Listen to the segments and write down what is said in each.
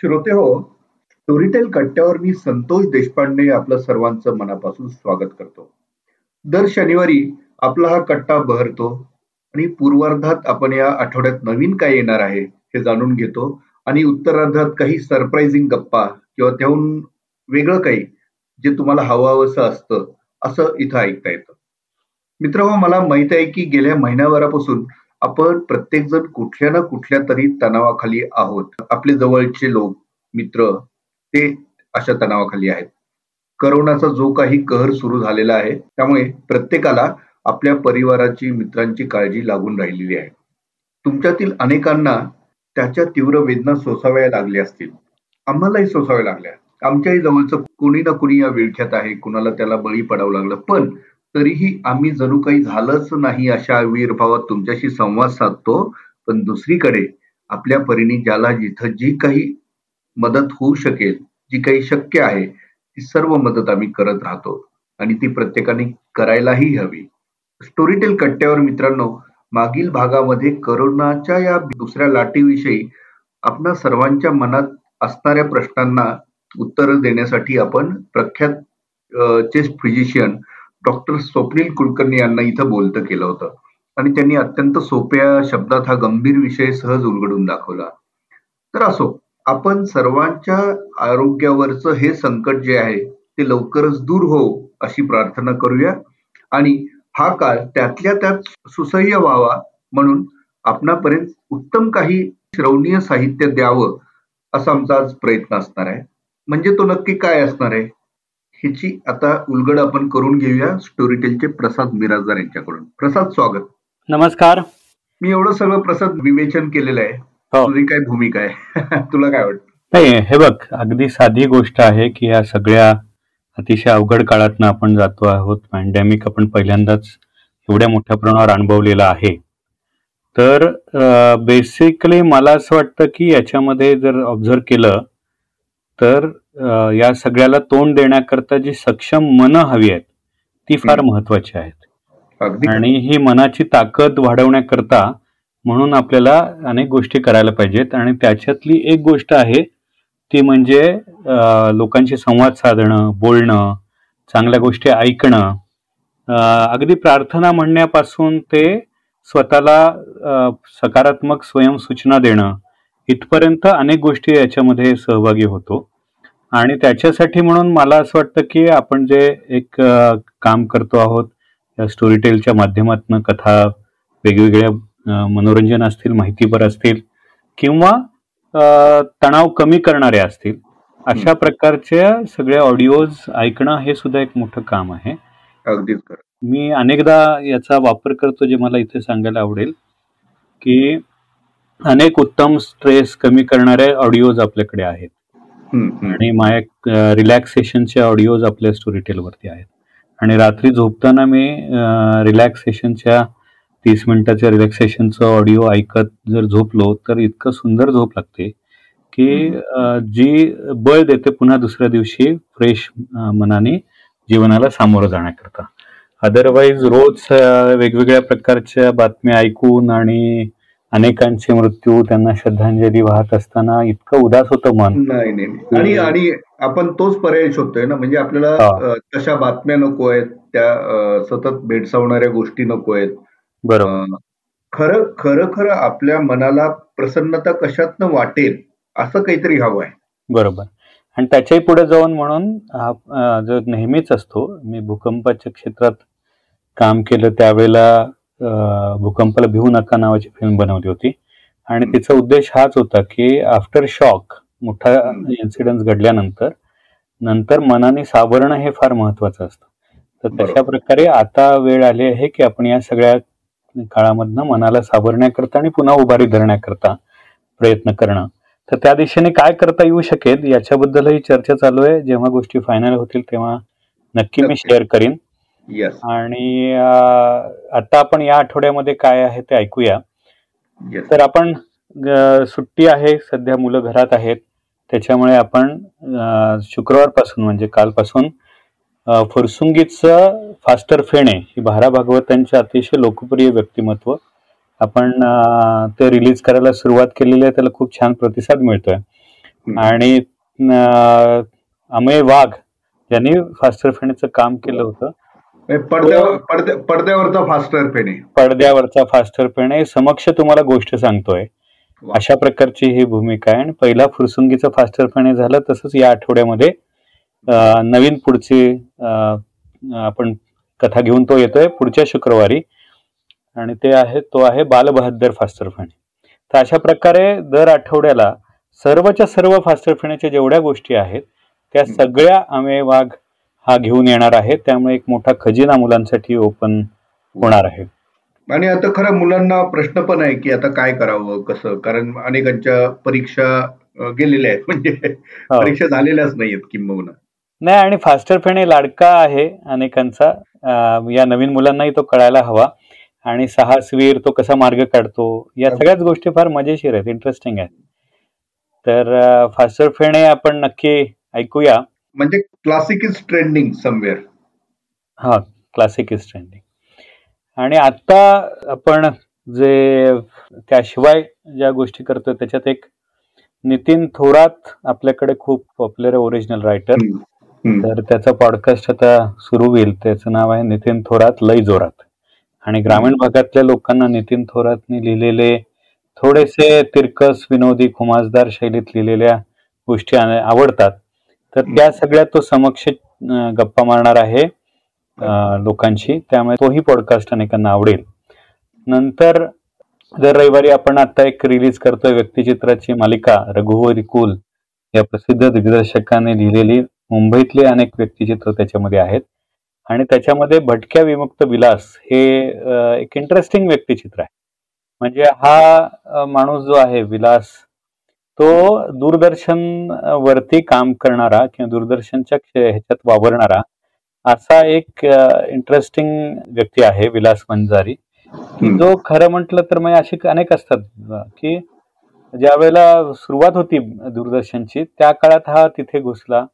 श्रोते हो स्टोरीटेल कट्ट्यावर मी संतोष देशपांडे आपलं सर्वांचं मनापासून स्वागत करतो. दर शनिवारी आपला हा कट्टा बहरतो आणि पूर्वार्धात आपण या आठवड्यात नवीन काय येणार आहे हे जाणून घेतो आणि उत्तरार्धात काही सरप्राइझिंग गप्पा किंवा त्याहून वेगळं काही जे तुम्हाला हवं हवंसं असतं असं इथं ऐकता येतं. मित्र मला माहीत आहे की गेल्या महिन्याभरापासून आपण प्रत्येक जण कुठल्या ना कुठल्या तरी तणावाखाली आहोत. आपले जवळचे लोक मित्र ते अशा तणावाखाली आहेत. करोनाचा जो काही कहर सुरू झालेला आहे त्यामुळे प्रत्येकाला आपल्या परिवाराची मित्रांची काळजी लागून राहिलेली आहे. तुमच्यातील अनेकांना त्याच्या तीव्र वेदना सोसाव्या लागल्या असतील. आम्हालाही सोसाव्या लागल्या. आमच्याही जवळचं कोणी ना कोणी या विळख्यात आहे कुणाला त्याला बळी पडावं लागलं. पण तरीही आम्ही जणू काही झालंच नाही अशा आविर्भावात तुमच्याशी संवाद साधतो. पण दुसरीकडे आपल्या परीने ज्याला जिथं जी काही मदत होऊ शकेल जी काही शक्य आहे ती सर्व मदत आम्ही करत राहतो. आणि ती प्रत्येकाने करायलाही हवी. स्टोरीटेल कट्ट्यावर मित्रांनो मागील भागामध्ये करोनाच्या या दुसऱ्या लाटेविषयी आपणा सर्वांच्या मनात असणाऱ्या प्रश्नांना उत्तर देण्यासाठी आपण प्रख्यात chest physician doctor Swapnil Kulkarni यांना इथं बोलतं केलं होतं. आणि त्यांनी अत्यंत सोप्या शब्दात हा गंभीर विषय सहज उलगडून दाखवला. तर असो आपण सर्वांच्या आरोग्यावरचं हे संकट जे आहे ते लवकरच दूर हो अशी प्रार्थना करूया. आणि हा काळ त्यातल्या त्यात सुसह्य व्हावा म्हणून आपणापर्यंत उत्तम काही श्रवणीय साहित्य द्यावं असा आमचा आज प्रयत्न असणार आहे. म्हणजे तो नक्की काय असणार आहे? ह्याची आता उलगड आपण करून घेऊया स्टोरीटेलचे प्रसाद मिराजदार यांच्याकडून. प्रसाद स्वागत. नमस्कार. मी एवढं सगळं प्रसाद विवेचन केलेलं आहे. हो. तुझी काय भूमिका आहे? तुला काय वाटतं? नाही हे बघ अगदी साधी गोष्ट आहे की या सगळ्या अतिशय अवघड काळातनं आपण जातो आहोत. पॅन्डेमिक आपण पहिल्यांदाच एवढ्या मोठ्या प्रमाणावर अनुभवलेला आहे. तर बेसिकली मला असं वाटतं की याच्यामध्ये जर ऑब्झर्व केलं तर या सगळ्याला तोंड देण्याकरता जी सक्षम मन हवी आहेत ती फार महत्वाची आहेत. आणि ही मनाची ताकद वाढवण्याकरता म्हणून आपल्याला अनेक गोष्टी करायला पाहिजेत. आणि त्याच्यातली एक गोष्ट आहे ती म्हणजे लोकांशी संवाद साधणं बोलणं चांगल्या गोष्टी ऐकणं. अगदी प्रार्थना म्हणण्यापासून ते स्वतःला सकारात्मक स्वयंसूचना देणं इथपर्यंत अनेक गोष्टी याच्यामध्ये सहभागी होतो. आणि त्याच्यासाठी म्हणून मला असं वाटतं की आपण जे एक काम करतो आहोत या स्टोरीटेलच्या माध्यमातून कथा वेगवेगळ्या मनोरंजन असतील माहितीपर असतील किंवा तणाव कमी करणारे असतील अशा प्रकारच्या सगळ्या ऑडिओज ऐकणं हे सुद्धा एक मोठं काम आहे. अगदीच मी अनेकदा याचा वापर करतो जे मला इथे सांगायला आवडेल की अनेक उत्तम स्ट्रेस कमी करणारे ऑडिओज आपल्याकडे आहेत. आणि माझ्या रिलॅक्सेशनचे ऑडिओज आपल्या स्टोरी टेलवरती आहेत. आणि रात्री झोपताना मी रिलॅक्सेशनच्या तीस मिनिटाच्या रिलॅक्सेशनचं ऑडिओ ऐकत जर झोपलो तर इतकं सुंदर झोप लागते की जी बळ देते पुन्हा दुसऱ्या दिवशी फ्रेश मनाने जीवनाला सामोरं जाण्याकरता. अदरवाईज रोज वेगवेगळ्या प्रकारच्या बातम्या ऐकून आणि अनेकांचे मृत्यू त्यांना श्रद्धांजली वाहत असताना इतकं उदास होतं मन. नाही नाही आणि आणि आपण तोच पर्याय शोधतोय ना? म्हणजे आपल्याला तशा बातम्या नको आहेत त्या सतत भेडसावणाऱ्या गोष्टी नको आहेत. बरोबर. खरं खरं खरं आपल्या मनाला प्रसन्नता कशातनं वाटेल असं काहीतरी हवं आहे. बरोबर. आणि त्याच्याही पुढे जाऊन म्हणून जो नेहमीच असतो मी भूकंपाच्या क्षेत्रात काम केलं त्यावेळेला भूकंपाला भिवू नका नावाची फिल्म बनवली होती. आणि तिचा उद्देश हाच होता की आफ्टर शॉक मोठा इन्सिडेंट घडल्यानंतर नंतर मनाने सावरणं हे फार महत्वाचं असतं. तर तशा प्रकारे आता वेळ आली आहे की आपण या सगळ्या काळामधनं मनाला सावरण्याकरता आणि पुन्हा उभारी धरण्याकरता प्रयत्न करणं. तर त्या दिशेने काय करता येऊ शकेल याच्याबद्दलही चर्चा चालू आहे. जेव्हा गोष्टी फायनल होतील तेव्हा नक्की मी शेअर करीन. आणि आता आपण या आठवड्यामध्ये काय आहे ते ऐकूया. तर आपण सुट्टी आहे सध्या मुलं घरात आहेत. त्याच्यामुळे आपण शुक्रवारपासून म्हणजे कालपासून फुरसुंगीचं फास्टर फेणे ही भारा भागवतांचे अतिशय लोकप्रिय व्यक्तिमत्व आपण ते रिलीज करायला सुरुवात केलेली आहे त्याला खूप छान प्रतिसाद मिळतोय. आणि अमेय वाघ यांनी फास्टर फेण्याचं काम केलं होतं. पडद्यावरचा फास्टर पेणे. पडद्यावरचा फास्टर पेणे. समक्ष तुम्हाला गोष्ट सांगतोय. अशा प्रकारची ही भूमिका आहे. आणि पहिला फुरसुंगीचं फास्टर पेणे झालं तसंच या आठवड्यामध्ये नवीन पुढची आपण कथा घेऊन तो येतोय पुढच्या शुक्रवारी. आणि ते आहे तो आहे बालबहादर फास्टर फेणे तर अशा प्रकारे दर आठवड्याला सर्वच्या सर्व फास्टर फेण्याच्या जेवढ्या गोष्टी आहेत त्या सगळ्या आम्ही वाघ हा घेऊन येणार आहे. त्यामुळे एक मोठा खजिना मुलांसाठी ओपन होणार आहे. आणि आता खरं मुलांना प्रश्न पण आहे की आता काय करावं कसं? कारण अनेकांच्या परीक्षा गेलेल्या आहेत. म्हणजे हो. परीक्षा झालेल्याच नाहीत किंबहुना. नाही आणि फास्टर फेणे लाडका आहे अनेकांचा. या नवीन मुलांनाही तो कळायला हवा. आणि साहसवीर तो कसा मार्ग काढतो या सगळ्याच गोष्टी फार मजेशीर आहेत. इंटरेस्टिंग आहेत. तर फास्टर फेणे आपण नक्की ऐकूया. म्हणजे क्लासिक इज ट्रेंडिंग समवेअर हा क्लासिक इज ट्रेंडिंग आणि आता आपण जे त्याशिवाय ज्या गोष्टी करतोय त्याच्यात एक नितीन थोरात आपल्याकडे खूप पॉप्युलर ओरिजिनल रायटर तर त्याचा पॉडकास्ट आता सुरू होईल. त्याचं नाव आहे नितीन थोरात लय जोरात. आणि ग्रामीण भागातल्या लोकांना नितीन थोरातने लिहिलेले थोडेसे तिरकस विनोदी खुमासदार शैलीत लिहिलेल्या गोष्टी आवडतात. तर त्या सगळ्या तो समक्ष गप्पा मारणार आहे लोकांशी. त्यामुळे तोही पॉडकास्ट अनेकांना आवडेल. नंतर दर रविवारी आपण आता एक रिलीज करतोय व्यक्तिचित्राची मालिका रघुवरी कुल. या प्रसिद्ध दिग्दर्शकाने लिहिलेली. मुंबईतले अनेक व्यक्तिचित्र त्याच्यामध्ये आहेत. आणि त्याच्यामध्ये भटक्या विमुक्त विलास हे एक इंटरेस्टिंग व्यक्तिचित्र आहे. म्हणजे हा माणूस जो आहे विलास तो दूरदर्शन वरती काम करणारा किंवा दूरदर्शनच्या ह्याच्यात वावरणारा असा एक इंटरेस्टिंग व्यक्ती आहे विलास मंजारी जो खरं म्हटलं तर म्हणजे असे अनेक असतात की ज्या वेळेला सुरुवात होती दूरदर्शनची त्या काळात हा तिथे घुसला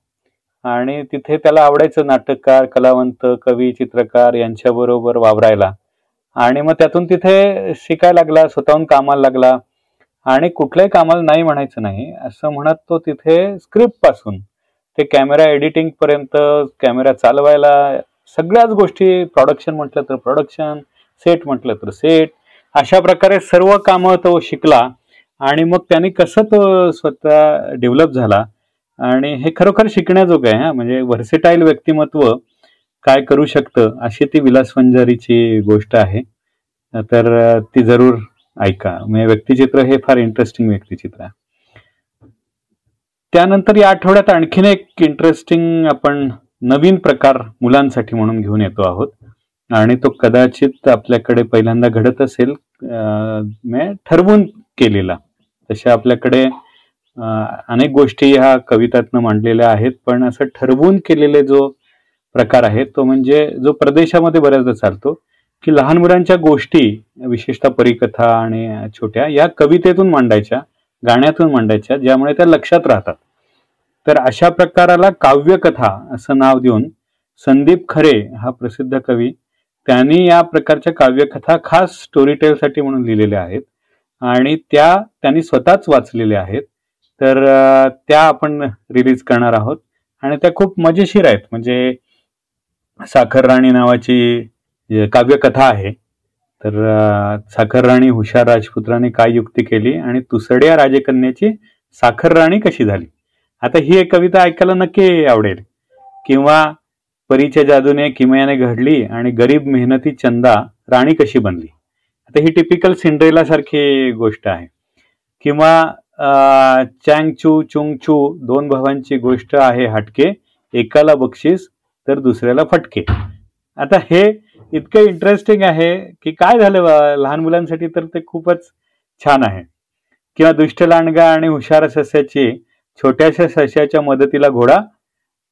आणि तिथे त्याला आवडायचं नाटककार कलावंत कवी चित्रकार यांच्याबरोबर वावरायला. आणि मग त्यातून तिथे शिकायला लागला स्वतःहून कामाला लागला. आणि कुठल्याही कामाला नाही म्हणायचं नाही असं म्हणत तो तिथे स्क्रिप्टपासून. ते कॅमेरा एडिटिंग पर्यंत कॅमेरा चालवायला सगळ्याच गोष्टी प्रोडक्शन म्हटलं तर प्रोडक्शन सेट म्हटलं तर सेट अशा प्रकारे सर्व कामं तो शिकला आणि मग त्याने कसं तो स्वतः डेव्हलप झाला. आणि हे खरोखर शिकण्याजोगं आहे हा. म्हणजे व्हर्सेटाईल व्यक्तिमत्व काय करू शकतं अशी ती विलास वंजारीची गोष्ट आहे. तर ती जरूर ऐका म्हणजे व्यक्तिचित्र हे फार इंटरेस्टिंग व्यक्तिचित्र आहे. त्यानंतर या आठवड्यात आणखीन एक इंटरेस्टिंग आपण नवीन प्रकार मुलांसाठी म्हणून घेऊन येतो आहोत. आणि तो कदाचित आपल्याकडे पहिल्यांदा घडत असेल म्हणजे ठरवून केलेला. तशा आपल्याकडे अनेक गोष्टी ह्या कवितातनं मांडलेल्या आहेत पण असं ठरवून केलेले जो प्रकार आहे तो म्हणजे जो प्रदेशामध्ये बऱ्याचदा चालतो की लहान मुलांच्या गोष्टी विशेषतः परिकथा आणि छोट्या या कवितेतून मांडायच्या गाण्यातून मांडायच्या ज्यामुळे त्या लक्षात राहतात. तर अशा प्रकाराला काव्यकथा असं नाव देऊन संदीप खरे हा प्रसिद्ध कवी त्यांनी या प्रकारच्या काव्यकथा खास स्टोरी टेलसाठी म्हणून लिहिलेल्या आहेत. आणि त्या त्यांनी स्वतःच वाचलेल्या आहेत. तर त्या आपण रिलीज करणार आहोत. आणि त्या खूप मजेशीर आहेत. म्हणजे साखर राणी नावाची काव्यकथा आहे तर साखर राणी हुशार राजपुत्राने काय युक्ती केली आणि तुसड्या राजकन्याची साखर राणी कशी झाली? आता ही एक कविता ऐकायला नक्की आवडेल. किंवा परीच्या जादूने किमयाने घडली आणि गरीब मेहनती चंदा राणी कशी बनली? आता ही टिपिकल सिंड्रेला सारखी गोष्ट आहे. किंवा चँग चू चुंग चू दोन भावांची गोष्ट आहे हटके एकाला बक्षीस तर दुसऱ्याला फटके. आता हे इतकं इंटरेस्टिंग आहे की काय झालं लहान मुलांसाठी तर ते खूपच छान आहे. किंवा दुष्ट लांडगा आणि हुशार सस्याची छोट्याशा सस्याच्या मदतीला घोडा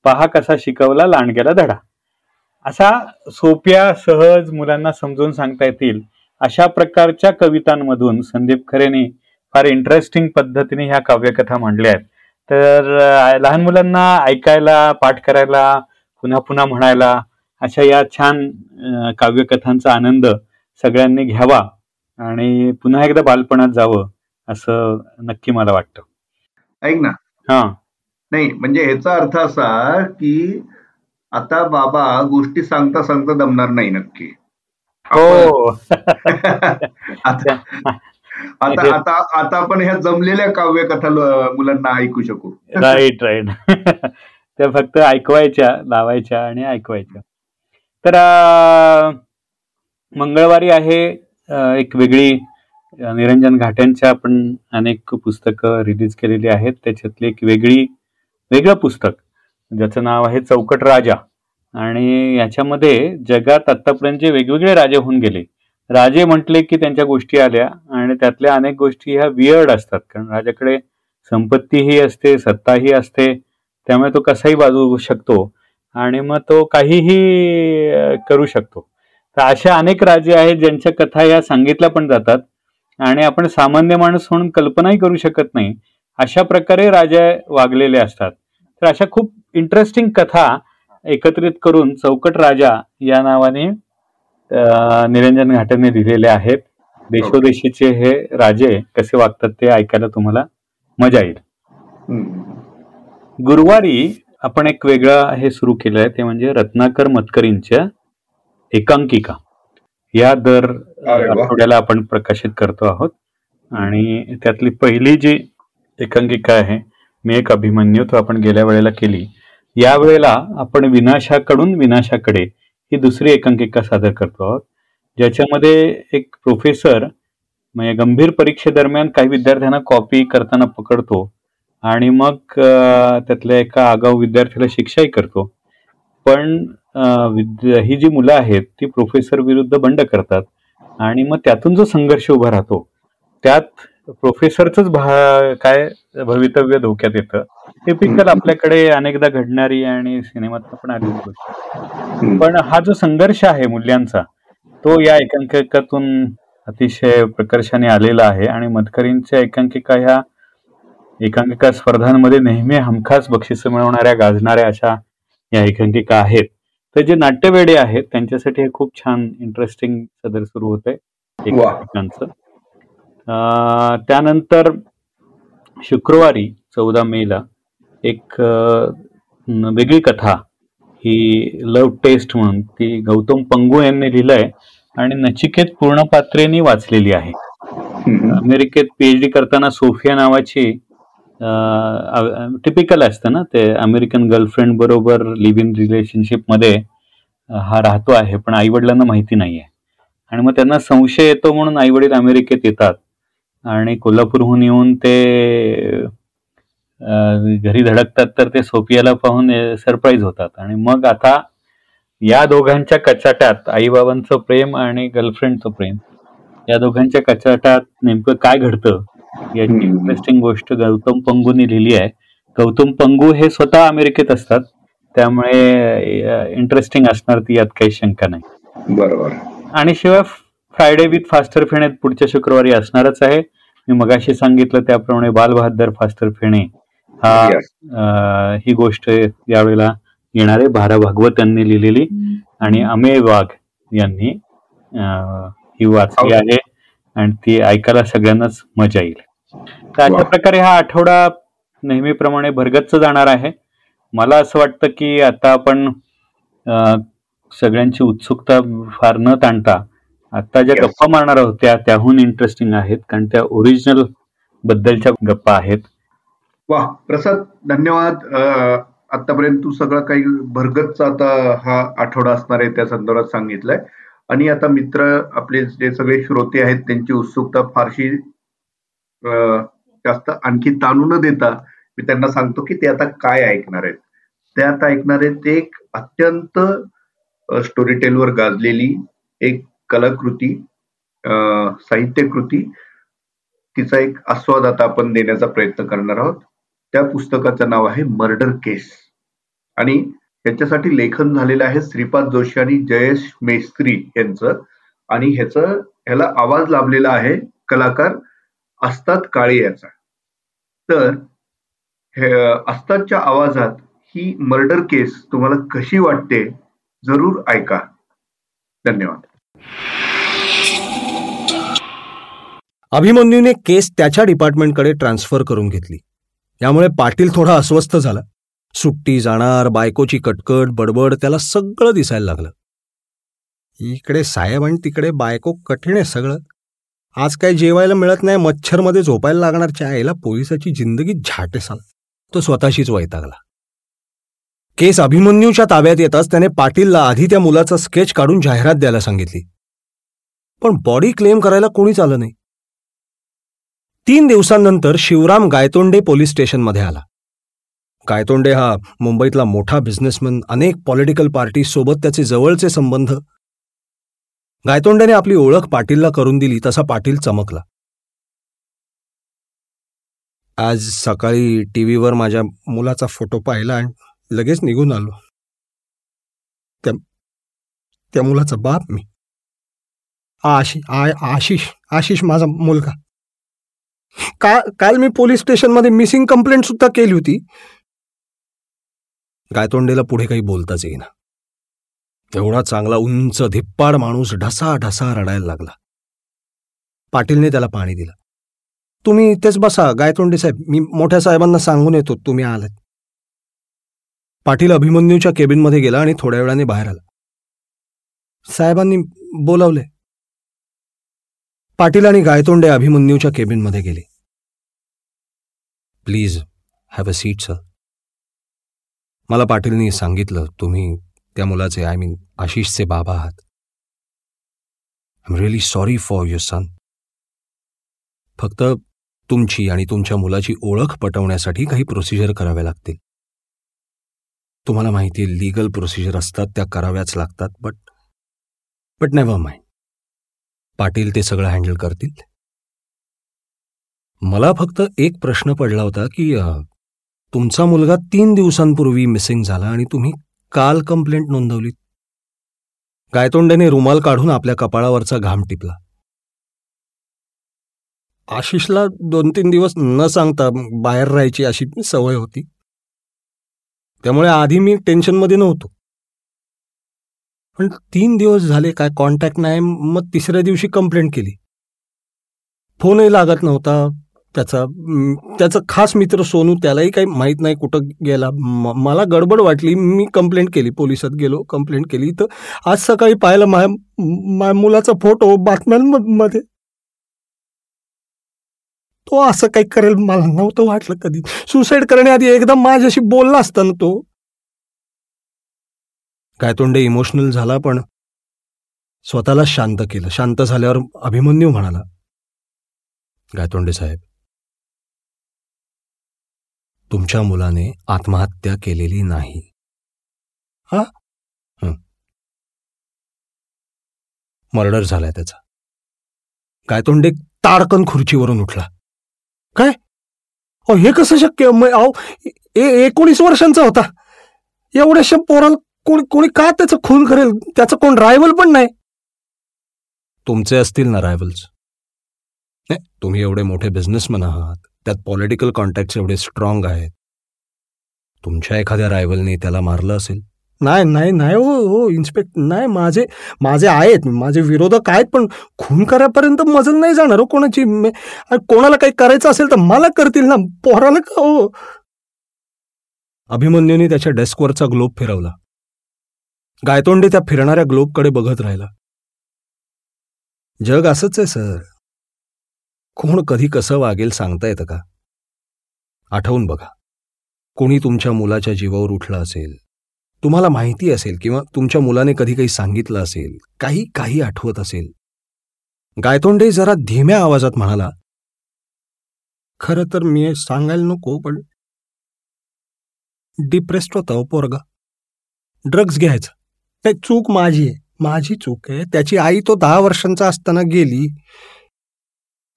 पहा कसा शिकवला लांडग्याला धडा. असा सोप्या सहज मुलांना समजून सांगता येतील अशा प्रकारच्या कवितांमधून संदीप खरेने फार इंटरेस्टिंग पद्धतीने ह्या काव्यकथा मांडल्या आहेत. तर लहान मुलांना ऐकायला पाठ करायला पुन्हा पुन्हा म्हणायला अशा या छान काव्यकथांचा आनंद सगळ्यांनी घ्यावा आणि पुन्हा एकदा बालपणात जावं असं नक्की मला वाटतं. ऐक ना. हा. नाही म्हणजे ह्याचा अर्थ असा की आता बाबा गोष्टी सांगता सांगता दमणार नाही नक्की. हो. आता आता आता आता आपण ह्या जमलेल्या काव्य कथा मुलांना ऐकू शकू. Right right. त्या फक्त ऐकवायच्या लावायच्या आणि ऐकवायच्या. तर मंगळवारी आहे एक वेगळी निरंजन घाट्यांच्या आपण अनेक पुस्तकं रिलीज केलेली आहेत. त्याच्यातली एक वेगळी वेगळं पुस्तक ज्याचं नाव आहे चौकट राजा. आणि याच्यामध्ये जगात आत्तापर्यंत जे वेगवेगळे राजे होऊन गेले राजे म्हटले की त्यांच्या गोष्टी आल्या आणि त्यातल्या अनेक गोष्टी ह्या वियर्ड असतात. कारण राजाकडे संपत्तीही असते सत्ताही असते त्यामुळे तो कसाही बाजू शकतो. आणि मग तो काहीही करू शकतो. तर अशा अनेक राजे आहेत ज्यांच्या कथा या सांगितल्या पण जातात आणि आपण सामान्य माणूस म्हणून कल्पनाही करू शकत नाही. अशा प्रकारे राजा वागलेले असतात. तर अशा खूप इंटरेस्टिंग कथा एकत्रित करून चौकट राजा या नावाने निरंजन घाटने दिलेले आहेत. देशोदेशीचे हे राजे कसे वागतात ते ऐकायला तुम्हाला मजा येईल. गुरुवारी आपण एक वेगळं हे सुरू केलंय ते म्हणजे रत्नाकर मतकरींच्या एकांकिका. या दर आठवड्याला आपण प्रकाशित करतो आहोत. आणि त्यातली पहिली जी एकांकिका आहे मी एक अभिमन्यू तो आपण गेल्या वेळेला केली. या वेळेला आपण विनाशाकडून विनाशाकडे ही दुसरी एकांकिका सादर करतो आहोत. ज्याच्यामध्ये एक प्रोफेसर म्हणजे गंभीर परीक्षेदरम्यान काही विद्यार्थ्यांना कॉपी करताना पकडतो. आणि मग त्यातल्या एका आगाऊ विद्यार्थ्याला शिक्षाही करतो. पण ही जी मुलं आहेत ती प्रोफेसर विरुद्ध बंड करतात. आणि मग त्यातून जो संघर्ष उभा राहतो त्यात प्रोफेसरच काय भवितव्य धोक्यात येतं टिपिकल आपल्याकडे अनेकदा घडणारी आणि सिनेमात पण आली गोष्ट. पण हा जो संघर्ष आहे मूल्यांचा तो या एकांकिकातून अतिशय प्रकर्षाने आलेला आहे. आणि मधकरींच्या एकांकिका ह्या एकांकिका स्पर्धांमध्ये नेहमी हमखास बक्षिस मिळवणाऱ्या गाजणाऱ्या अशा या एकांकिका आहेत. तर जे नाट्यवेडे आहेत त्यांच्यासाठी हे खूप छान इंटरेस्टिंग सदर सुरू होत एकांकिकांचं. त्यानंतर शुक्रवारी चौदा मेला एक वेगळी कथा ही लव्ह टेस्ट म्हणून ती गौतम पंगू यांनी लिहिलंय आणि नचिकेत पूर्णपात्रेनी वाचलेली आहे. अमेरिकेत पीएचडी करताना सोफिया नावाची टिपिकल असतं ना ते अमेरिकन गर्लफ्रेंड बरोबर लिव्ह इन रिलेशनशिपमध्ये हा राहतो आहे पण आई वडिलांना माहिती आहे आणि मग त्यांना संशय येतो म्हणून आई वडील अमेरिकेत येतात. आणि कोल्हापूरहून येऊन ते घरी धडकतात तर ते सोफियाला पाहून सरप्राईज होतात. आणि मग आता या दोघांच्या कचाट्यात आईबाबांचं प्रेम आणि गर्लफ्रेंडचं प्रेम या दोघांच्या कचाट्यात नेमकं काय घडतं? याची इंटरेस्टिंग गोष्ट गौतम पंगूनी लिहिली आहे. गौतम पंगू हे स्वतः अमेरिकेत असतात. त्यामुळे इंटरेस्टिंग असणार ती यात काही शंका नाही. बरोबर. आणि शिवाय फ्रायडे विथ फास्टर फेणे पुढच्या शुक्रवारी असणारच आहे. मी मगाशी सांगितलं त्याप्रमाणे बालबहादर फास्टर फेणे हा. ही गोष्ट यावेळेला येणारे भारा भागवत यांनी लिहिलेली. आणि अमेय वाघ यांनी ही वाचली आहे. आणि ती ऐकायला सगळ्यांनाच मजा येईल. तर अशा प्रकारे हा आठवडा नेहमीप्रमाणे भरगच्च जाणार आहे. मला असं वाटतं की आता आपण सगळ्यांची उत्सुकता फार न ताणता आता ज्या गप्पा मारणार आहोत त्या त्याहून इंटरेस्टिंग आहेत कारण त्या ओरिजिनल बद्दलच्या गप्पा आहेत. वा प्रसाद धन्यवाद. आतापर्यंत तू सगळं काही भरगतचा आता हा आठवडा असणार आहे त्या संदर्भात सांगितलंय. आणि आता मित्र आपले जे सगळे श्रोते आहेत त्यांची उत्सुकता फारशी जास्त आणखी ताणू न देता मी त्यांना सांगतो की ते आता काय ऐकणार आहेत. ते आता ऐकणार आहेत एक अत्यंत स्टोरी टेलवर गाजलेली एक कलाकृती साहित्यकृती. तिचा एक आस्वाद आता आपण देण्याचा प्रयत्न करणार आहोत. त्या पुस्तकाचं नाव आहे मर्डर केस. आणि यांच्यासाठी लेखन झालेलं आहे श्रीपाद जोशी आणि जयेश मेस्त्री यांचं. आणि ह्याच ह्याला आवाज लाभलेला आहे कलाकार असतात काळे याचा. तर अस्तादच्या आवाजात ही मर्डर केस तुम्हाला कशी वाटते जरूर ऐका. धन्यवाद. अभिमन्यूने केस त्याच्या डिपार्टमेंटकडे ट्रान्सफर करून घेतली. यामुळे पाटील थोडा अस्वस्थ झाला. सुट्टी जाणार बायकोची कटकट बडबड त्याला सगळं दिसायला लागलं. इकडे साहेब आणि तिकडे बायको कठीण आहे सगळं. आज काय जेवायला मिळत नाही मच्छरमध्ये झोपायला लागणार आईला पोलिसाची जिंदगी झाटेसाल तो स्वतःशीच वैतागला. केस अभिमन्यूच्या ताब्यात येताच त्याने पाटीलला आधी त्या मुलाचा स्केच काढून जाहिरात द्यायला सांगितली. पण बॉडी क्लेम करायला कोणीच आलं नाही. तीन दिवसांनंतर शिवराम गायतोंडे पोलीस स्टेशनमध्ये आला. गायतोंडे हा मुंबईतला मोठा बिझनेसमॅन अनेक पॉलिटिकल पार्टी सोबत त्याचे जवळचे संबंध. गायतोंडेने आपली ओळख पाटीलला करून दिली तसा पाटील चमकला. आज सकाळी टीव्हीवर माझ्या मुलाचा फोटो पाहिला आणि लगेच निघून आलो. त्या त्या मुलाचा बाप मी. आशी आशिष आशिष माझा मुलगा. का काल मी पोलीस स्टेशनमध्ये मिसिंग कंप्लेंट सुद्धा केली होती. गायतोंडेला पुढे काही बोलताच येईना. एवढा चांगला उंच धिप्पाड माणूस ढसा ढसा रडायला लागला. पाटीलने त्याला पाणी दिलं. तुम्ही इथेच बसा गायतोंडे साहेब. मी मोठ्या साहेबांना सांगून येतो तुम्ही आलात. पाटील अभिमन्यूच्या केबिनमध्ये गेला आणि थोड्या वेळाने बाहेर आला. साहेबांनी बोलावले. पाटील आणि गायतोंडे अभिमन्यूच्या केबिनमध्ये गेले. Please have a seat sir मला पाटीलनी सांगितलं तुम्ही त्या मुलाचे आय मीन आशिषचे बाबा आहात. I am really sorry for your son फक्त तुमची आणि तुमच्या मुलाची ओळख पटवण्यासाठी काही प्रोसिजर कराव्या लागतील. तुम्हाला माहिती आहे लिगल प्रोसिजर असतात त्या कराव्याच लागतात but but never mind Patil ते सगळं हँडल करतील. मला फक्त एक प्रश्न पडला होता की तुमचा मुलगा तीन दिवसांपूर्वी मिसिंग झाला आणि तुम्ही काल कंप्लेंट नोंदवली. गायतोंड्याने रुमाल काढून आपल्या कपाळावरचा घाम टिपला. आशिषला दोन तीन दिवस न सांगता बाहेर राहायची अशी सवय होती. त्यामुळे आधी मी टेन्शनमध्ये नव्हतो. पण तीन दिवस झाले काय कॉन्टॅक्ट नाही मग तिसऱ्या दिवशी कंप्लेंट केली. फोनही लागत नव्हता. त्याचा त्याचा खास मित्र सोनू त्यालाही काही माहीत नाही कुठं गेला. मला गडबड वाटली. मी कंप्लेंट केली पोलिसात गेलो कंप्लेंट केली. तर आज सकाळी पाहिलं माझ्या मुलाचा फोटो बातम्यांमध्ये. तो असं काही करेल मला नव्हतं वाटलं कधी. सुसाईड करण्याआधी एकदम माझ्याशी बोलला असता ना तो. तोंडे इमोशनल झाला पण स्वतःला शांत केलं. शांत झाल्यावर अभिमन्यू म्हणाला गायतोंडे साहेब? तुमच्या मुलाने आत्महत्या केलेली नाही. हा? मर्डर झालाय त्याचा. गायतोंडे ताडकन खुर्चीवरून उठला. काय? हे कसं शक्य? अहो एकोणीस वर्षांचा होता. एवढ्याशा पोराला कोणी कोणी का त्याचं खून करेल? त्याचं कोण रायवल पण नाही. तुमचे असतील ना रायवल्स नाही तुम्ही एवढे मोठे बिझनेसमॅन आहात. त्यात पॉलिटिकल कॉन्टॅक्ट एवढे स्ट्रॉंग आहेत. तुमच्या एखाद्या रायव्हलने त्याला मारलं असेल? नाही नाही नाही हो हो इन्स्पेक्ट नाही माझे माझे आहेत माझे विरोधक आहेत पण खून करापर्यंत मजल नाही जाणार हो कोणाची. कोणाला काही करायचं असेल तर मला करतील ना पोराला का हो? अभिमन्यूने त्याच्या डेस्कवरचा ग्लोब फिरवला. गायतोंडे त्या फिरणाऱ्या ग्लोबकडे बघत राहिला. जग असंच आहे सर. कोण कधी कसं वागेल सांगता येतं का? आठवून बघा. कोणी तुमच्या मुलाच्या जीवावर उठलं असेल तुम्हाला माहिती असेल किंवा तुमच्या मुलाने कधी काही सांगितलं असेल काही काही आठवत असेल. गायतोंडे जरा धीम्या आवाजात म्हणाला खरं तर मी सांगायला नको पण डिप्रेस्ड होता हो पोरगा. ड्रग्ज घ्यायचं. नाही चूक माझी आहे. माझी चूक आहे. त्याची आई तो दहा वर्षांचा असताना गेली.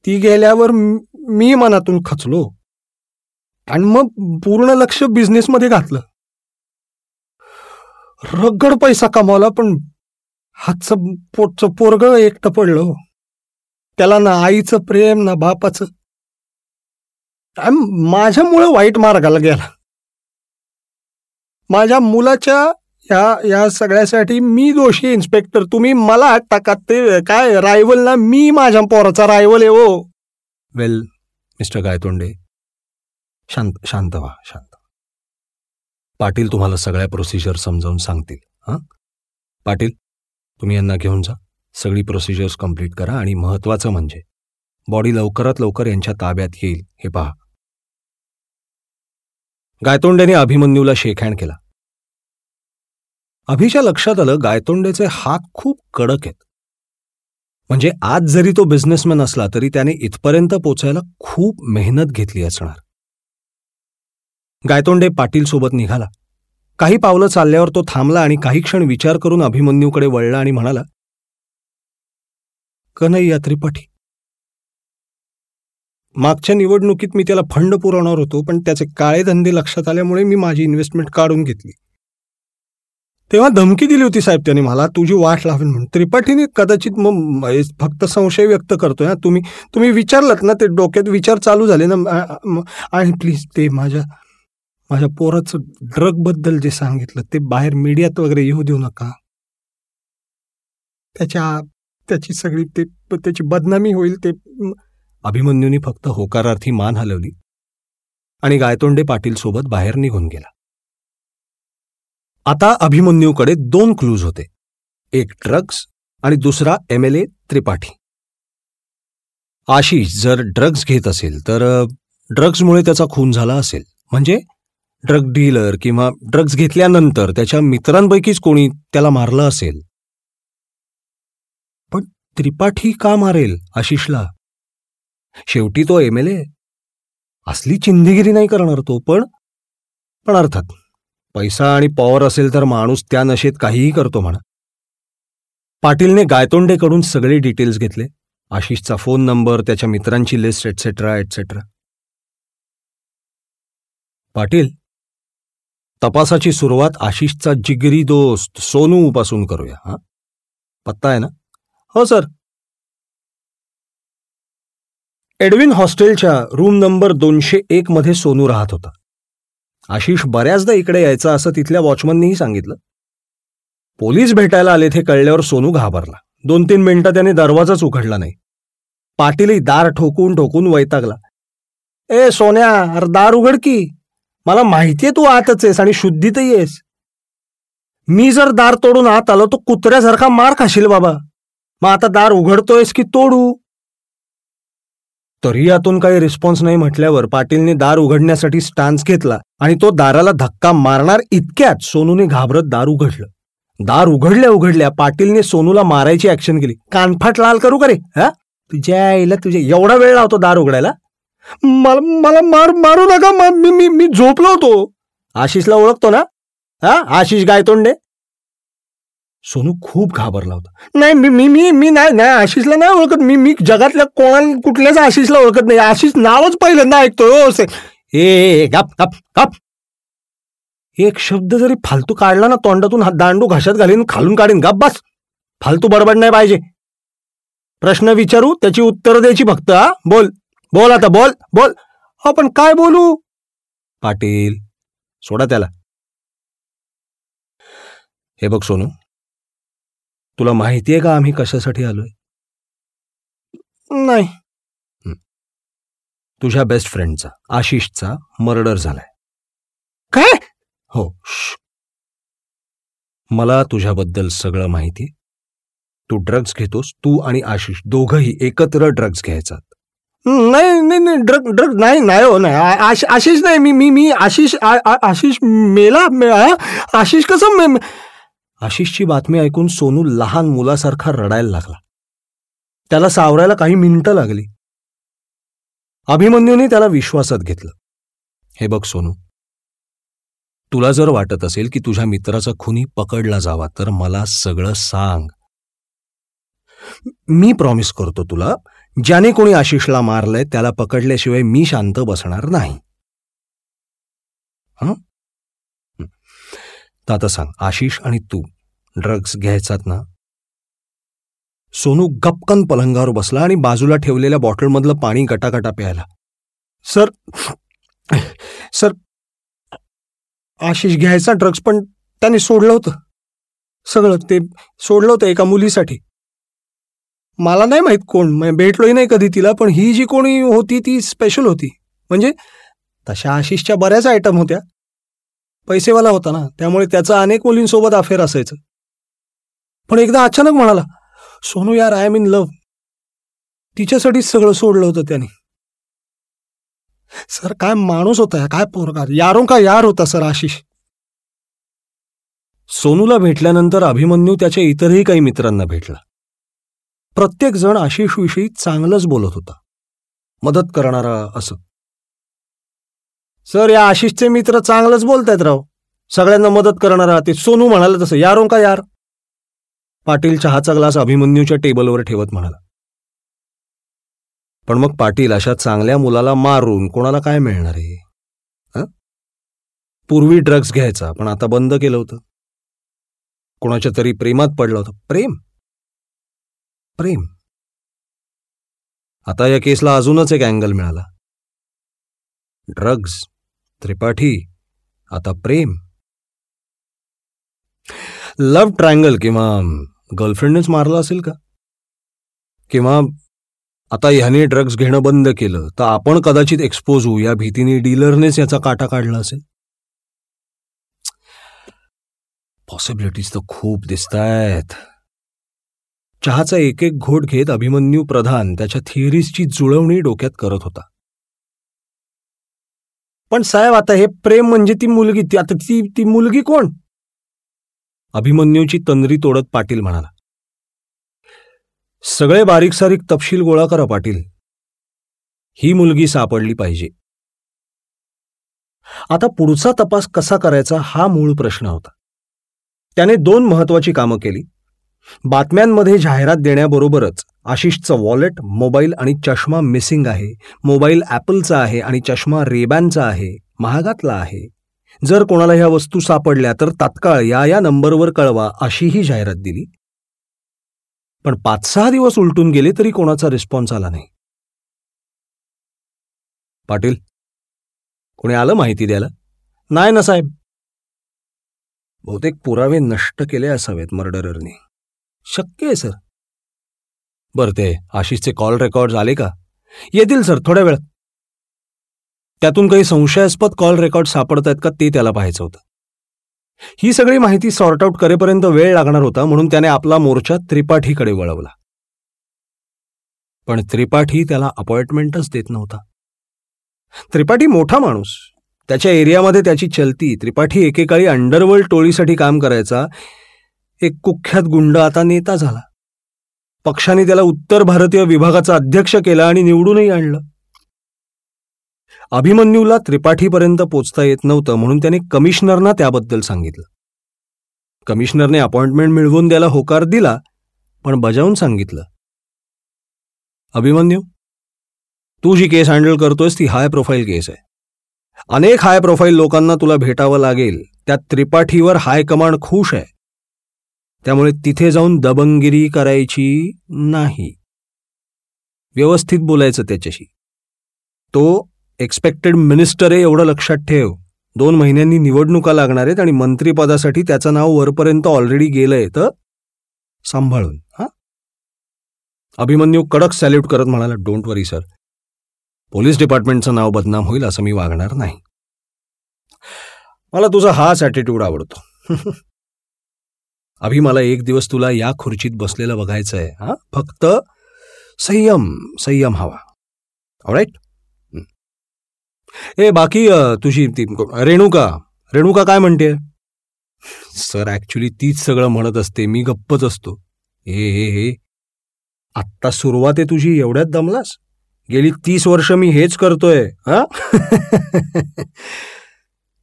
ती गेल्यावर मी मनातून खचलो. आणि मग पूर्ण लक्ष बिझनेसमध्ये घातलं. रगड पैसा कमावला पण हातचं पोटचं पोरग एकटं पडलं. त्याला ना आईचं प्रेम ना बापाचं. माझ्यामुळं वाईट मार्गाला गेला. माझ्या मुलाच्या या या सगळ्यासाठी मी दोषी इन्स्पेक्टर तुम्ही मला टाका ते काय रायवल ना मी माझ्या पोराचा रायवल आहे ओ वेल मिस्टर गायतोंडे शांत शांत व्हा शांत पाटील तुम्हाला सगळ्या प्रोसिजर समजावून सांगतील हां? पाटील तुम्ही यांना घेऊन जा. सगळी प्रोसिजर्स कंप्लीट करा आणि महत्वाचं म्हणजे बॉडी लवकरात लवकर यांच्या ताब्यात येईल हे पहा. गायतोंडेने अभिमन्यूला शेकहँड केला. अभिच्या लक्षात आलं गायतोंडेचे हात खूप कडक आहेत. म्हणजे आज जरी तो बिझनेसमॅन असला तरी त्याने इथपर्यंत पोचायला खूप मेहनत घेतली असणार. गायतोंडे पाटील सोबत निघाला. काही पावलं चालल्यावर तो थांबला आणि काही क्षण विचार करून अभिमन्यूकडे वळला आणि म्हणाला कन्हैया त्रिपाठी मागच्या निवडणुकीत मी त्याला फंड पुरवणार होतो पण त्याचे काळे धंदे लक्षात आल्यामुळे मी माझी इन्व्हेस्टमेंट काढून घेतली. तेव्हा धमकी दिली होती साहेब त्यांनी मला तुझी वाट लावेल म्हणून. त्रिपाठीने कदाचित मग फक्त संशय व्यक्त करतोय ना तुम्ही तुम्ही विचारलात ना ते डोक्यात विचार चालू झाले ना आणि प्लीज ते माझ्या माझ्या पोराचं ड्रगबद्दल जे सांगितलं ते बाहेर मीडियात वगैरे येऊ देऊ नका. त्याच्या त्याची सगळी ते त्याची बदनामी होईल ते अभिमन्यूनी फक्त होकारार्थी मान हलवली आणि गायतोंडे पाटील सोबत बाहेर निघून गेला. आता अभिमन्यूकडे दोन क्लूज होते. एक ड्रग्ज आणि दुसरा M L A Tripathi. Ashish जर ड्रग्ज घेत असेल तर ड्रग्जमुळे त्याचा खून झाला असेल. म्हणजे ड्रग डीलर किंवा ड्रग्ज घेतल्यानंतर त्याच्या मित्रांपैकीच कोणी त्याला मारलं असेल. पण त्रिपाठी का मारेल आशिषला? शेवटी तो एम एल ए असली चिंधगिरी नाही करणार तो पण पण अर्थात पैसा आणि पॉवर असेल तर माणूस त्या नशेत काहीही करतो म्हणा. पाटीलने गायतोंडेकडून सगळे डिटेल्स घेतले. आशिषचा फोन नंबर त्याच्या मित्रांची लिस्ट एटसेट्रा एटसेट्रा पाटील तपासाची सुरुवात आशिषचा जिगरी दोस्त सोनू पासून करूया हा? पत्ता आहे ना? हो सर. एडविन हॉस्टेलच्या रूम नंबर दोनशे एक मध्ये सोनू राहत होता. आशिष बऱ्याचदा इकडे यायचा असं तिथल्या वॉचमननीही सांगितलं. पोलीस भेटायला आले ते कळल्यावर सोनू घाबरला. दोन तीन मिनिटं त्याने दरवाजाच उघडला नाही. पाटीलही दार ठोकून ठोकून वैतागला. ए सोन्या अरे दार उघड की. मला माहितीये तू आतच आहेस आणि शुद्धीतही आहेस. मी जर दार तोडून आत आलो तो कुत्र्यासारखा मार खाशील बाबा. मग आता दार उघडतोयस की तोडू? तरी यातून काही रिस्पॉन्स नाही म्हटल्यावर पाटीलने दार उघडण्यासाठी स्टान्स घेतला आणि तो दाराला धक्का मारणार इतक्यात सोनूने घाबरत दार उघडलं. दार उघडल्या उघडल्या पाटीलने सोनूला मारायची ऍक्शन केली. कानफाट लाल करू का रे? हा? तुझ्या आईला तुझ्या एवढा वेळ लावतो दार उघडायला? मला मला मार मारू नका मी मी मी झोपलो होतो. आशिषला ओळखतो ना? हा? आशिष गायतोंडे? सोनू खूप घाबरला होता. नाही मी मी मी मी नाही नाही आशिषला नाही ओळखत. मी मी जगातल्या कोणा कुठल्याच आशिषला ओळखत नाही. आशिष नावच पहिल्यांदा ऐकतोय हो ए गप गप गप. एक शब्द जरी फालतू काढला ना तोंडातून दांडू घाशात घालीन खालून काढीन गप बस. फालतू बडबड नाही पाहिजे. प्रश्न विचारू त्याची उत्तर द्यायची फक्त हा. बोल. बोल आता बोल बोल. आपण काय बोलू? पाटील सोडा त्याला. हे बघ सोनू. तुला माहितीये का आम्ही कशासाठी आलोय? नाही. तुझ्या बेस्ट फ्रेंडचा आशिषचा मर्डर झालाय. काय? हो. मला तुझ्याबद्दल सगळं माहिती. तू ड्रग्ज घेतोस तू आणि आशिष दोघही एकत्र ड्रग्ज घ्यायचा नाही नाही नाही ड्रग ड्रग नाही नाही हो नाही. आशिष नाही मी मी मी आशिष आशिष मेला आशिष कसं आशिषची बातमी ऐकून सोनू लहान मुलासारखा रडायला लागला. त्याला सावरायला काही मिनिटं लागली. अभिमन्यूने त्याला विश्वासात घेतलं. हे बघ सोनू तुला जर वाटत असेल की तुझ्या मित्राचा खुनी पकडला जावा तर मला सगळं सांग. मी प्रॉमिस करतो तुला ज्याने कोणी आशिषला मारलंय त्याला पकडल्याशिवाय मी शांत बसणार नाही. आता सांग आशिष आणि तू ड्रग्ज घ्यायचात ना? सोनू गपकन पलंगावर बसला आणि बाजूला ठेवलेल्या बॉटलमधलं पाणी गटागटा प्यायला. सर सर आशिष घ्यायचा ड्रग्ज पण त्याने सोडलं होतं. सगळं ते सोडलं होतं एका मुलीसाठी. मला नाही माहीत कोण भेटलोही नाही कधी तिला पण ही जी कोणी होती ती स्पेशल होती. म्हणजे तशा आशिषच्या बऱ्याच आयटम होत्या. पैसेवाला होता ना त्यामुळे त्याचं अनेक मुलींसोबत अफेअर असायचं. पण एकदा अचानक म्हणाला सोनू यार आय एम इन लव्ह तिच्यासाठीच सगळं सोडलं होतं त्याने. सर काय माणूस होता काय पोरकार यारों का यार होता सर आशिष. सोनूला भेटल्यानंतर अभिमन्यू त्याच्या इतरही काही मित्रांना भेटला. प्रत्येक जण आशिषविषयी चांगलंच बोलत होता. मदत करणारा असं. सर या आशिषचे मित्र चांगलंच बोलतायत राव. सगळ्यांना मदत करणारा ते सोनू म्हणाला तसं. यारो हो का यार? पाटील चहाचा ग्लास अभिमन्यूच्या टेबलवर ठेवत म्हणाला. पण मग पाटील अशा चांगल्या मुलाला मारून कोणाला काय मिळणार आहे? पूर्वी ड्रग्ज घ्यायचा पण आता बंद केलं होतं. कोणाच्या तरी प्रेमात पडलं होतं. प्रेम? प्रेम. आता या केसला अजूनच एक अँगल मिळाला. ड्रग्ज त्रिपाठी. आता प्रेम. लव्ह ट्रायंगल किंवा गर्लफ्रेंडनेच मारला असेल का? किंवा आता ह्याने ड्रग्ज घेणं बंद केलं तर आपण कदाचित एक्सपोज होऊ या भीतीने डीलरनेच याचा काटा काढला असेल? पॉसिबिलिटीज तर खूप दिसत आहेत चहाचा एक एक घोट घेत अभिमन्यू प्रधान त्याच्या थिअरीजची जुळवणी डोक्यात करत होता. पण साहेब आता हे प्रेम म्हणजे ती मुलगी ती आता ती ती मुलगी कोण? अभिमन्यूची तंद्री तोडत पाटील म्हणाला. सगळे बारीक सारीक तपशील गोळा करा पाटील. ही मुलगी सापडली पाहिजे. आता पुढचा तपास कसा करायचा हा मूळ प्रश्न होता. त्याने दोन महत्वाची कामं केली. बातम्यांमध्ये जाहिरात देण्याबरोबरच आशिषचं वॉलेट मोबाईल आणि चष्मा मिसिंग आहे. मोबाईल ॲपलचा आहे आणि चष्मा रेबॅनचा आहे. महागातला आहे. जर कोणाला ह्या वस्तू सापडल्या तर तात्काळ या या नंबरवर कळवा अशीही जाहिरात दिली. पण पाच सहा दिवस उलटून गेले तरी कोणाचा रिस्पॉन्स आला नाही. पाटील कोणी आलं माहिती द्यायला? नाही ना साहेब. बहुतेक पुरावे नष्ट केले असावेत मर्डररने. शक्य आहे सर. बरं ते आशिषचे कॉल रेकॉर्ड आले का? येतील सर थोड्या वेळात. त्यातून काही संशयास्पद कॉल रेकॉर्ड सापडत आहेत का ते त्याला पाहायचं होतं. ही सगळी माहिती सॉर्ट आऊट करेपर्यंत वेळ लागणार होता म्हणून त्याने आपला मोर्चा त्रिपाठीकडे वळवला. पण त्रिपाठी त्याला अपॉइंटमेंटच देत नव्हता. त्रिपाठी मोठा माणूस. त्याच्या एरियामध्ये त्याची चलती त्रिपाठी एकेकाळी अंडरवर्ल्ड टोळीसाठी काम करायचा एक कुख्यात गुंड आता नेता झाला. पक्षाने त्याला उत्तर भारतीय विभागाचा अध्यक्ष केला आणि निवडूनही आणलं. अभिमन्यूला त्रिपाठीपर्यंत पोचता येत नव्हतं म्हणून त्याने कमिशनरना त्याबद्दल सांगितलं. कमिशनरने अपॉइंटमेंट मिळवून द्यायला होकार दिला पण बजावून सांगितलं. अभिमन्यू तू जी केस हँडल करतोयस ती हाय प्रोफाईल केस आहे. अनेक हाय प्रोफाईल लोकांना तुला भेटावं लागेल त्यात त्रिपाठीवर हाय कमांड खुश आहे. त्यामुळे तिथे जाऊन दबंगिरी करायची नाही. व्यवस्थित बोलायचं त्याच्याशी. तो एक्सपेक्टेड मिनिस्टर आहे एवढं लक्षात ठेव. दोन महिन्यांनी निवडणुका लागणार आहेत आणि मंत्रीपदासाठी त्याचं नाव वरपर्यंत ऑलरेडी गेलंय तर सांभाळून हा? अभिमन्यू कडक सॅल्यूट करत म्हणाला डोंट वरी सर पोलीस डिपार्टमेंटचं नाव बदनाम होईल असं मी वागणार नाही. मला तुझा हाच ॲटिट्यूड आवडतो. अभि मला एक दिवस तुला या खुर्चीत बसलेलं बघायचं आहे हा? फक्त संयम संयम हवा. ऑराईट ए बाकी तुझी ती रेणुका. रेणुका काय म्हणते? सर ॲक्च्युली तीच सगळं म्हणत असते. मी गप्पच असतो. हे हे हे. आत्ता सुरुवात आहे तुझी एवढ्यात दमलास? गेली तीस वर्ष मी हेच करतोय. हा?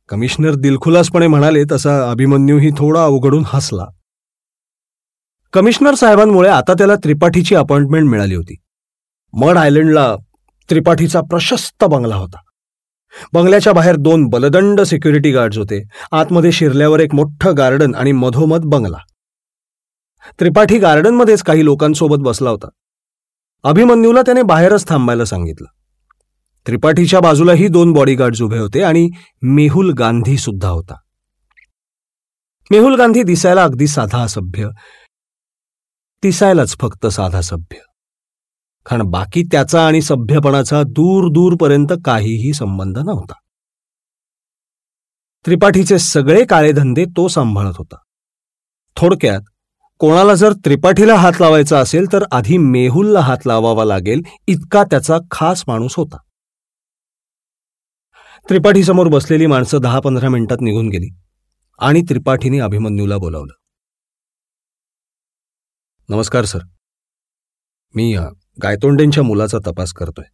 कमिशनर दिलखुलासपणे म्हणाले तसा अभिमन्यूही थोडा अवघडून हसला. कमिशनर साहेबांमुळे आता त्याला त्रिपाठीची अपॉइंटमेंट मिळाली होती. मड आयलंडला त्रिपाठीचा प्रशस्त बंगला होता. बंगल्याच्या बाहेर दोन बलदंड सिक्युरिटी गार्ड्स होते. आतमध्ये शिरल्यावर एक मोठं गार्डन आणि मधोमध बंगला. त्रिपाठी गार्डनमध्येच काही लोकांसोबत बसला होता. अभिमन्यूला त्याने बाहेरच थांबायला सांगितलं. त्रिपाठीच्या बाजूलाही दोन बॉडीगार्ड्स उभे होते आणि मेहुल गांधी सुद्धा होता. मेहुल गांधी दिसायला अगदी साधा सभ्य दिसायलाच फक्त साधा सभ्य. कारण बाकी त्याचा आणि सभ्यपणाचा दूर दूरपर्यंत काहीही संबंध नव्हता. त्रिपाठीचे सगळे काळेधंदे तो सांभाळत होता. थोडक्यात कोणाला जर त्रिपाठीला हात लावायचा असेल तर आधी मेहुलला हात लावावा लागेल इतका त्याचा खास माणूस होता. त्रिपाठीसमोर बसलेली माणसं दहा पंधरा मिनिटात निघून गेली आणि त्रिपाठीने अभिमन्यूला बोलावलं. नमस्कार सर. मी गायतोंडेंच्या मुलाचा तपास करतोय.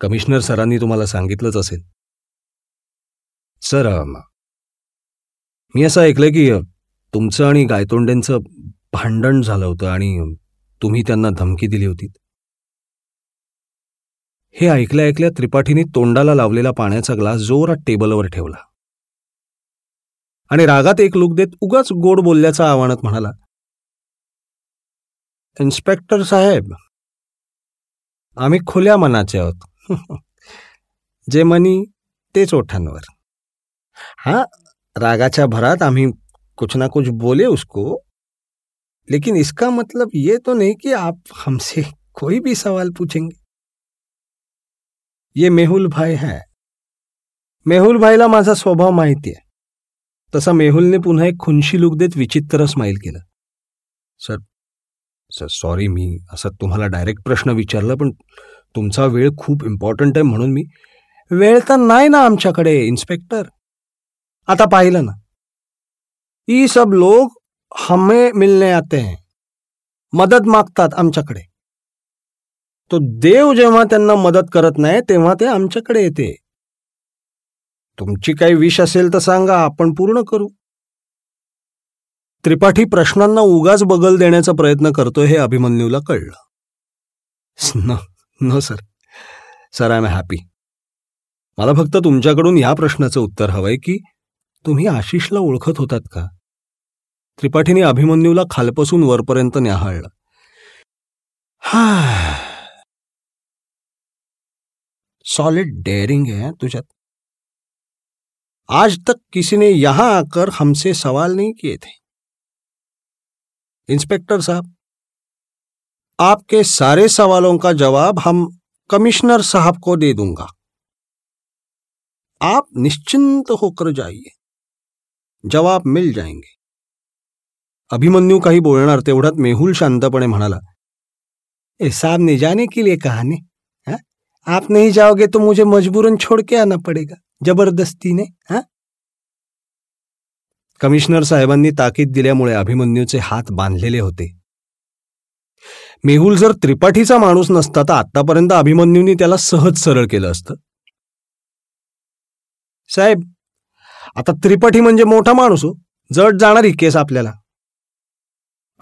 कमिशनर सरांनी तुम्हाला सांगितलंच असेल. सर मी असं ऐकलंय की तुमचं आणि गायतोंडेंचं भांडण झालं होतं आणि तुम्ही त्यांना धमकी दिली होती. हे ऐकल्या ऐकल्या त्रिपाठीने तोंडाला लावलेला पाण्याचा ग्लास जोरात टेबलवर ठेवला. आणि रागात एक लुक देत उगाच गोड बोलल्याचा आव्हानात म्हणाला इन्स्पेक्टर साहेब आम्ही खुल्या मनाचे आहोत. जे मनी तेच ओठांवर. हा रागाच्या भरात आम्ही कुछ ना कुछ बोले उसको लेकिन इसका मतलब ये तो नहीं कि आप हमसे कोई भी सवाल पूछेंगे। ये मेहुल भाई है। मेहुल भाईला माझा स्वभाव माहिती आहे. तसा मेहुलने पुन्हा एक खुनशी लुक देत विचित्र स्माईल केलं. सर सर सॉरी मी असं तुम्हाला डायरेक्ट प्रश्न विचारला पण तुमचा वेळ खूप इम्पॉर्टंट आहे म्हणून मी वेळ तर नाही ना आमच्याकडे इन्स्पेक्टर आता पाहिलं ना. ये सब लोग हमें मिलने आते हैं. मदत मागतात आमच्याकडे. तो देव जेव्हा त्यांना मदत करत नाही तेव्हा ते आमच्याकडे येते. तुमची काही विष असेल तर सांगा आपण पूर्ण करू. त्रिपाठी प्रश्नांना उगाच बगल देण्याचा प्रयत्न करतोय हे अभिमन्यूला कळलं. न no sir. Sir I am happy. मला फक्त तुमच्याकडून या प्रश्नाचं उत्तर हवंय की तुम्ही आशिषला ओळखत होतात का? त्रिपाठीने अभिमन्यूला खालपासून वरपर्यंत न्याहाळलं. हा सॉलिड डेअरिंग है तुझ्यात. आज तक किसी ने यहां आकर हमसे सवाल नहीं किए थे. इंस्पेक्टर साहब। आपके सारे सवालों का जवाब हम कमिश्नर साहब को दे दूँगा। आप निश्चिंत होकर जाइए। जवाब मिल जाएँगे। अभिमन्यू काही बोलणार तेवढ्यात मेहुल शांतपणे म्हणाला, ए साहब ने जाने के लिए कहा ने हाँ? आप नहीं जाओगे तो मुझे मजबूरन छोड़ के आना पड़ेगा, ज़बरदस्ती ने हाँ? कमिशनर साहेबांनी ताकीद दिल्यामुळे अभिमन्यूचे हात बांधलेले होते. मेहुल जर त्रिपाठीचा माणूस नसता तर आतापर्यंत अभिमन्यूनी त्याला सहज सरळ केलं असतं. साहेब आता त्रिपाठी म्हणजे मोठा माणूस हो. जड जाणारी केस आपल्याला.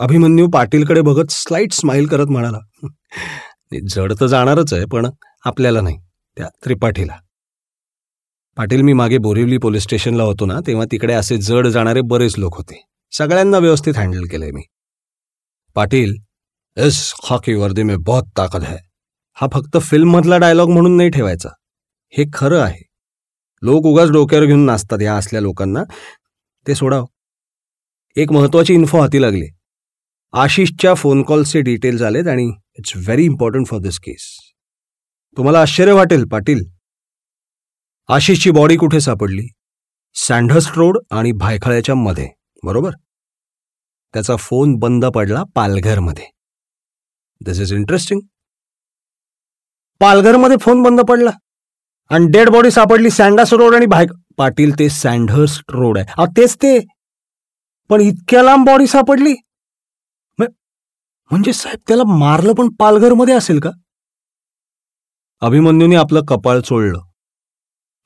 अभिमन्यू पाटीलकडे बघत स्लाईट स्माईल करत म्हणाला जड तर जाणारच आहे पण आपल्याला नाही त्या त्रिपाठीला. पाटील मी मागे बोरिवली पोलीस स्टेशनला होतो ना तेव्हा तिकडे असे जड जाणारे बरेच लोक होते. सगळ्यांना व्यवस्थित हँडल केलंय मी. पाटील एस हॉकी वर्दी में बहुत ताकद है. हा फक्त फिल्ममधला डायलॉग म्हणून नाही ठेवायचा. हे खरं आहे. लोक उगाच डोक्यावर घेऊन नाचतात या असल्या लोकांना. ते सोडाव. एक महत्वाची इन्फो हाती लागली. आशिषच्या फोन कॉलचे डिटेल्स आलेत आणि it's very important for this case तुम्हाला आश्चर्य वाटेल पाटील. आशिषची बॉडी कुठे सापडली? सँडहस्ट रोड आणि भायखळ्याच्या मध्ये बरोबर? त्याचा फोन बंद पडला पालघरमध्ये. दिस इज इंटरेस्टिंग पालघरमध्ये फोन बंद पडला आणि डेड बॉडी सापडली सँडर्स रोड आणि भाय पाटील ते सँडर्स रोड आहे. अहो, तेच ते. पण इतक्या लांब बॉडी सापडली. म्हणजे साहेब त्याला मारलं पण पालघरमध्ये असेल का? अभिमन्यूने आपलं कपाळ चोळलं.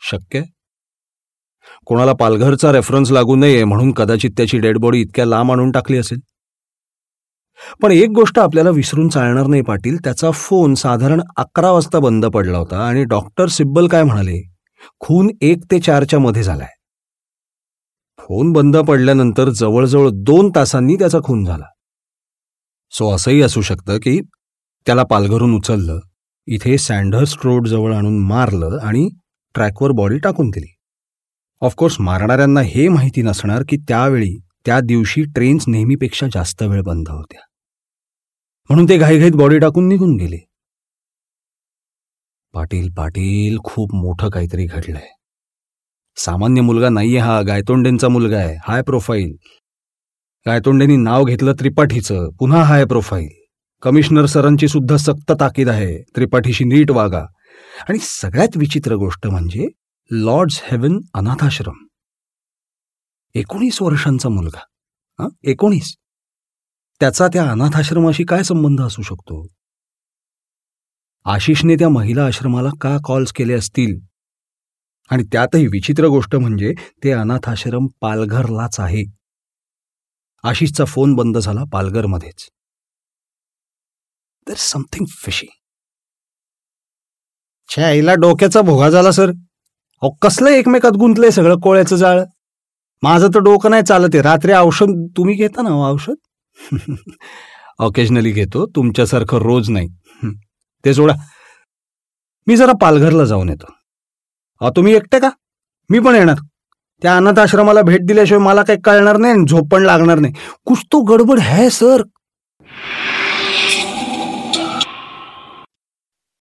शक्य? कोणाला पालघरचा रेफरन्स लागू नये म्हणून कदाचित त्याची डेड बॉडी इतक्या लांब आणून टाकली असेल. पण एक गोष्ट आपल्याला विसरून चालणार नाही पाटील. त्याचा फोन साधारण अकरा वाजता बंद पडला होता आणि डॉक्टर सिब्बल काय म्हणाले? खून एक ते चारच्या मध्ये झालाय. फोन बंद पडल्यानंतर जवळजवळ दोन तासांनी त्याचा खून झाला. सो असंही असू शकतं की त्याला पालघरून उचललं इथे सँडर्स रोड जवळ आणून मारलं आणि ट्रॅकवर बॉडी टाकून दिली. ऑफकोर्स मारणाऱ्यांना हे माहिती नसणार की त्यावेळी त्या दिवशी ट्रेन्स नेहमीपेक्षा जास्त वेळ बंद होत्या. म्हणून ते घाईघाईत बॉडी टाकून निघून गेले. पाटील पाटील खूप मोठं काहीतरी घडलंय. सामान्य मुलगा नाहीये हा गायतोंडेंचा मुलगा आहे हाय प्रोफाईल गायतोंडेंनी नाव घेतलं त्रिपाठीचं पुन्हा हाय प्रोफाईल कमिशनर सरांची सुद्धा सक्त ताकीद आहे त्रिपाठीशी नीट वागा. आणि सगळ्यात विचित्र गोष्ट म्हणजे लॉर्ड्स हेवन अनाथाश्रम. एकोणीस वर्षांचा मुलगा एकोणीस. त्याचा त्या अनाथाश्रमाशी काय संबंध असू शकतो? आशिषने त्या महिला आश्रमाला का कॉल्स केले असतील? आणि त्यातही विचित्र गोष्ट म्हणजे ते अनाथाश्रम पालघरलाच आहे. आशिषचा फोन बंद झाला पालघरमध्येच. दर समथिंग फिशी आईला डोक्याचा भोगा झाला सर. अहो कसलं एकमेकात गुंतलंय सगळं कोळ्याचं जाळ? माझं तर डोकं नाही चालत आहे. रात्री औषध तुम्ही घेता ना हो औषध? ऑकेजनली घेतो. तुमच्यासारखं रोज नाही. ते सोडा. मी जरा पालघरला जाऊन येतो. अहो तुम्ही एकटे का? मी पण येणार. त्या अनाथ आश्रमाला भेट दिल्याशिवाय मला काही कळणार नाही आणि झोप पण लागणार नाही. कुछ तो गडबड है सर.